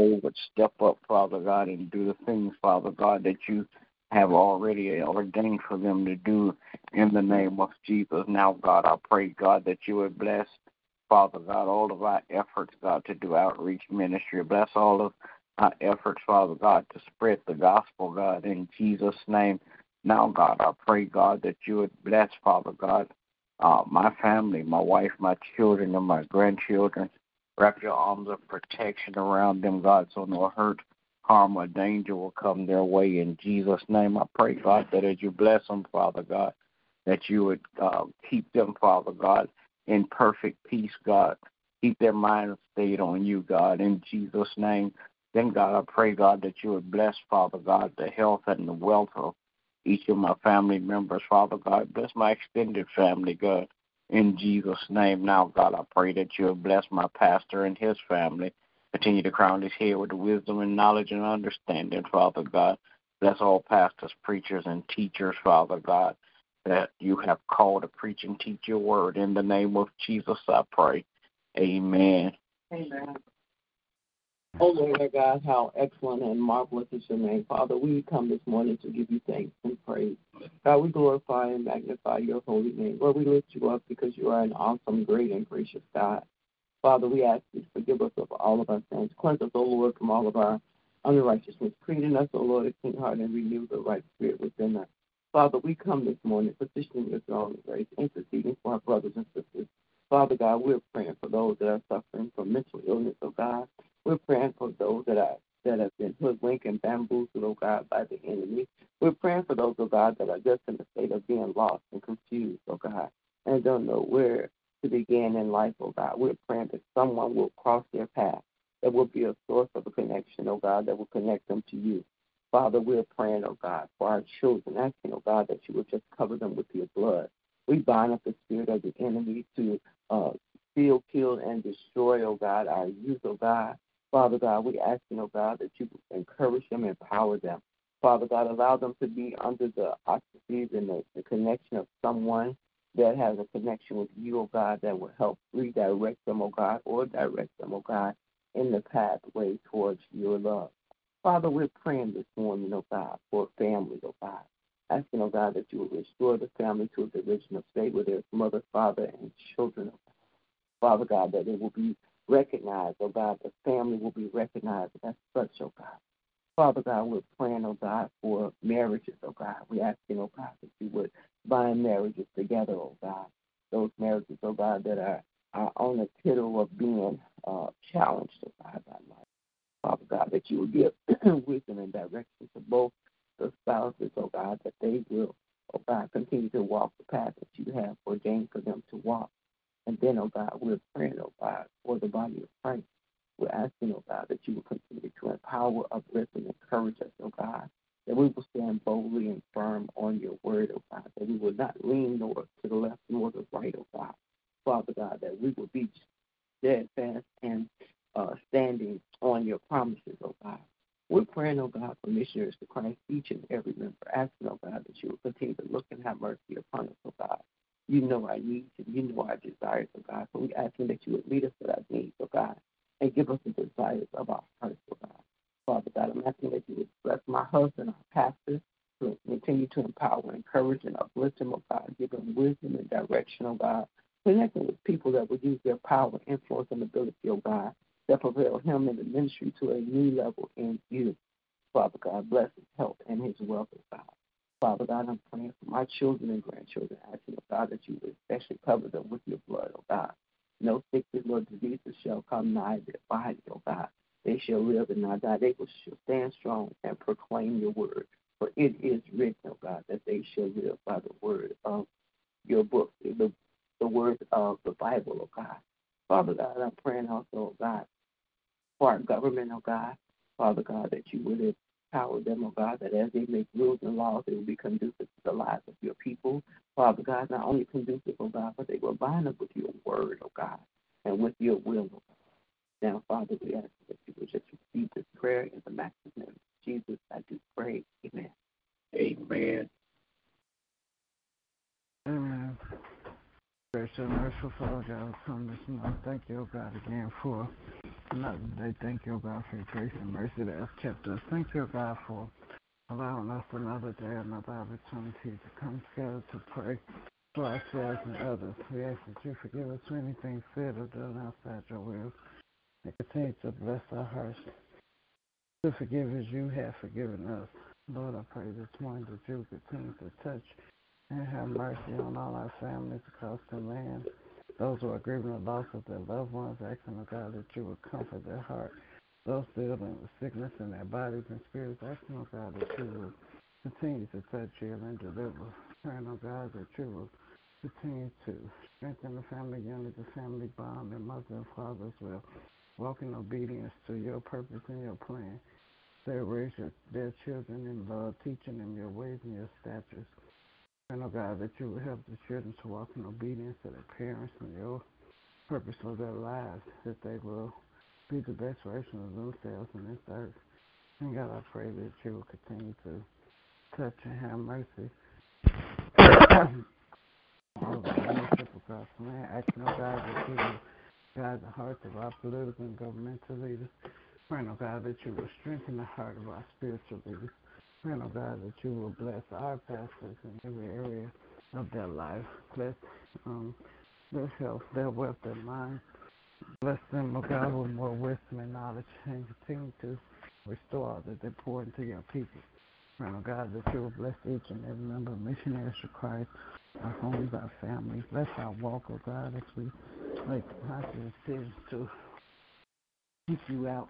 Would step up, Father God, and do the things, Father God, that you have already ordained for them to do in the name of Jesus. Now, God, I pray, God, that you would bless, Father God, all of our efforts, God, to do outreach ministry. Bless all of our efforts, Father God, to spread the gospel, God, in Jesus' name. Now, God, I pray, God, that you would bless, Father God, uh, my family, my wife, my children, and my grandchildren. Wrap your arms of protection around them, God, so no hurt, harm, or danger will come their way. In Jesus' name, I pray, God, that as you bless them, Father God, that you would uh, keep them, Father God, in perfect peace, God. Keep their minds stayed on you, God, in Jesus' name. Then, God, I pray, God, that you would bless, Father God, the health and the wealth of each of my family members, Father God. Bless my extended family, God. In Jesus' name, now, God, I pray that you would bless my pastor and his family. Continue to crown his head with the wisdom and knowledge and understanding, Father God. Bless all pastors, preachers, and teachers, Father God, that you have called to preach and teach your word. In the name of Jesus, I pray. Amen. Amen. Oh Lord our God, how excellent and marvelous is your name. Father, we come this morning to give you thanks and praise. God, we glorify and magnify your holy name. Lord, we lift you up because you are an awesome, great, and gracious God. Father, we ask you to forgive us of all of our sins. Cleanse us, O Lord, from all of our unrighteousness. Create in us, O Lord, a clean heart and renew the right spirit within us. Father, we come this morning petitioning your throne of grace, interceding for our brothers and sisters. Father God, we're praying for those that are suffering from mental illness, oh God. We're praying for those that are that have been hoodwinked and bamboozled, oh God, by the enemy. We're praying for those, oh God, that are just in a state of being lost and confused, oh God, and don't know where to begin in life, oh God. We're praying that someone will cross their path that will be a source of a connection, oh God, that will connect them to you. Father, we're praying, oh God, for our children, asking, oh God, that you will just cover them with your blood. We bind up the spirit of the enemy to uh, steal, kill, and destroy, oh God, our youth, oh God. Father God, we ask you, oh God, that you encourage them, empower them. Father God, allow them to be under the auspices and the, the connection of someone that has a connection with you, oh God, that will help redirect them, oh God, or direct them, oh God, in the pathway towards your love. Father, we're praying this morning, oh God, for family, oh God. Asking, oh God, that you will restore the family to its original state where there's mother, father, and children, oh God. Father God, that it will be recognized, oh God, the family will be recognized as such, oh God. Father God, we're praying, oh God, for marriages, oh God. We're asking, oh God, that you would bind marriages together, oh God. Those marriages, oh God, that are, are on the tittle of being uh, challenged, oh God, by life. Father God, that you would give wisdom and direction to both the spouses, oh God, that they will, oh God, continue to walk the path that you have ordained for them then, oh God, we're praying, oh God, for the body of Christ. We're asking, oh God, that you will continue to empower, uplift, and encourage us, oh God, that we will stand boldly and firm on your word, oh God, that we will not lean nor to the left nor the right, oh God. Father God, that we will be steadfast and uh, standing on your promises, oh God. We're praying, oh God, for missionaries to Christ, each and every member, asking, oh God, that you will continue to look and have mercy upon us, oh God. You know our needs and you know our desires, oh God. So we asking that you would lead us to our needs, oh God, and give us the desires of our hearts, oh God. Father God, I'm asking that you would bless my husband, our pastor, to continue to empower, encourage, and uplift him, oh God. Give him wisdom and direction, oh God. Connecting with people that would use their power, influence, and ability, oh God, that propel him in the ministry to a new level in you. Father God, bless his health and his wealth, oh God. Father God, I'm praying for my children and grandchildren, asking, oh God, that you would especially cover them with your blood, oh God. No sickness nor diseases shall come nigh their body, oh God. They shall live and not die. They will stand strong and proclaim your word. For it is written, oh God, that they shall live by the word of your book, the, the word of the Bible, oh God. Father God, I'm praying also, oh God, for our government, oh God. Father God, that you would empower them, oh God, that as they make rules and laws, they will be conducive to the lives of your people. Father God, not only conducive, oh God, but they will bind up with your word, oh God, and with your will, oh God. Now, Father, we ask that you would just receive this prayer in the master's name of Jesus. I do pray. Amen. Amen. Amen. Gracious and merciful Father God, come this morning. Thank you, oh God, again for another day. Thank you, God, for your grace and mercy that has kept us. Thank you, God, for allowing us another day, another opportunity to come together to pray for ourselves and others. We ask that you forgive us for anything said or done outside your will. And continue to bless our hearts to forgive as you have forgiven us. Lord, I pray this morning that you continue to touch and have mercy on all our families across the land. Those who are grieving the loss of their loved ones, asking, oh God, that you would comfort their heart. Those dealing with sickness in their bodies and spirits, asking, oh God, that you will continue to touch, heal, and deliver. Praying, oh God, that you will continue to strengthen the family unit, the family bond, and mother and father as well. Walk in obedience to your purpose and your plan. They raise your, their children in love, teaching them your ways and your statutes. And oh God, that you will help the children to walk in obedience to their parents and your purpose for their lives, that they will be the best version of themselves in this earth. And God, I pray that you will continue to touch and have mercy. Leadership across the asking, oh God, that you will guide the hearts of our political and governmental leaders. Praying, oh God, that you will strengthen the heart of our spiritual leaders. Praying, oh God, that you will bless our pastors in every area of their life. Bless um, their health, their wealth, their mind. Bless them, oh God, with more wisdom and knowledge and continue to restore that they pour into your people. Praying, God, that you will bless each and every member of Missionaries for Christ, our homes, our families. Bless our walk, oh God, as we make conscious decisions to keep you out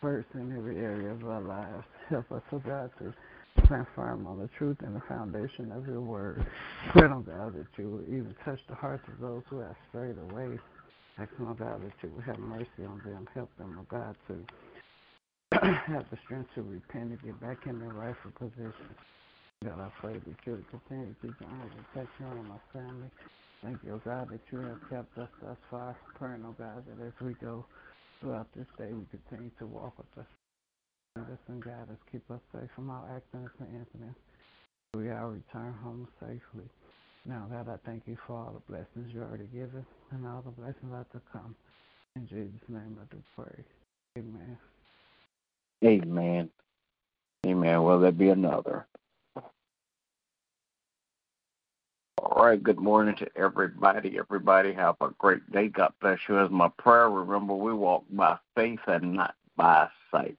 first in every area of our lives. Help us, oh God, to stand firm on the truth and the foundation of your word. Pray, oh God, that you will even touch the hearts of those who have strayed away. I Ask, oh God, that you will have mercy on them. Help them, oh God, to have the strength to repent and get back in their rightful position. God, I pray that you will continue to keep eyes and protection on my family. Thank you, oh God, that you have kept us thus far. Praying, oh God, that as we go throughout this day, we continue to walk with us. Us and guide us, keep us safe from all accidents and incidents. We all return home safely. Now, God, I thank you for all the blessings you already given and all the blessings are to come. In Jesus' name I do pray. Amen. Amen. Amen. Will there be another? All right. Good morning to everybody. Everybody have a great day. God bless you. As my prayer, remember we walk by faith and not by sight.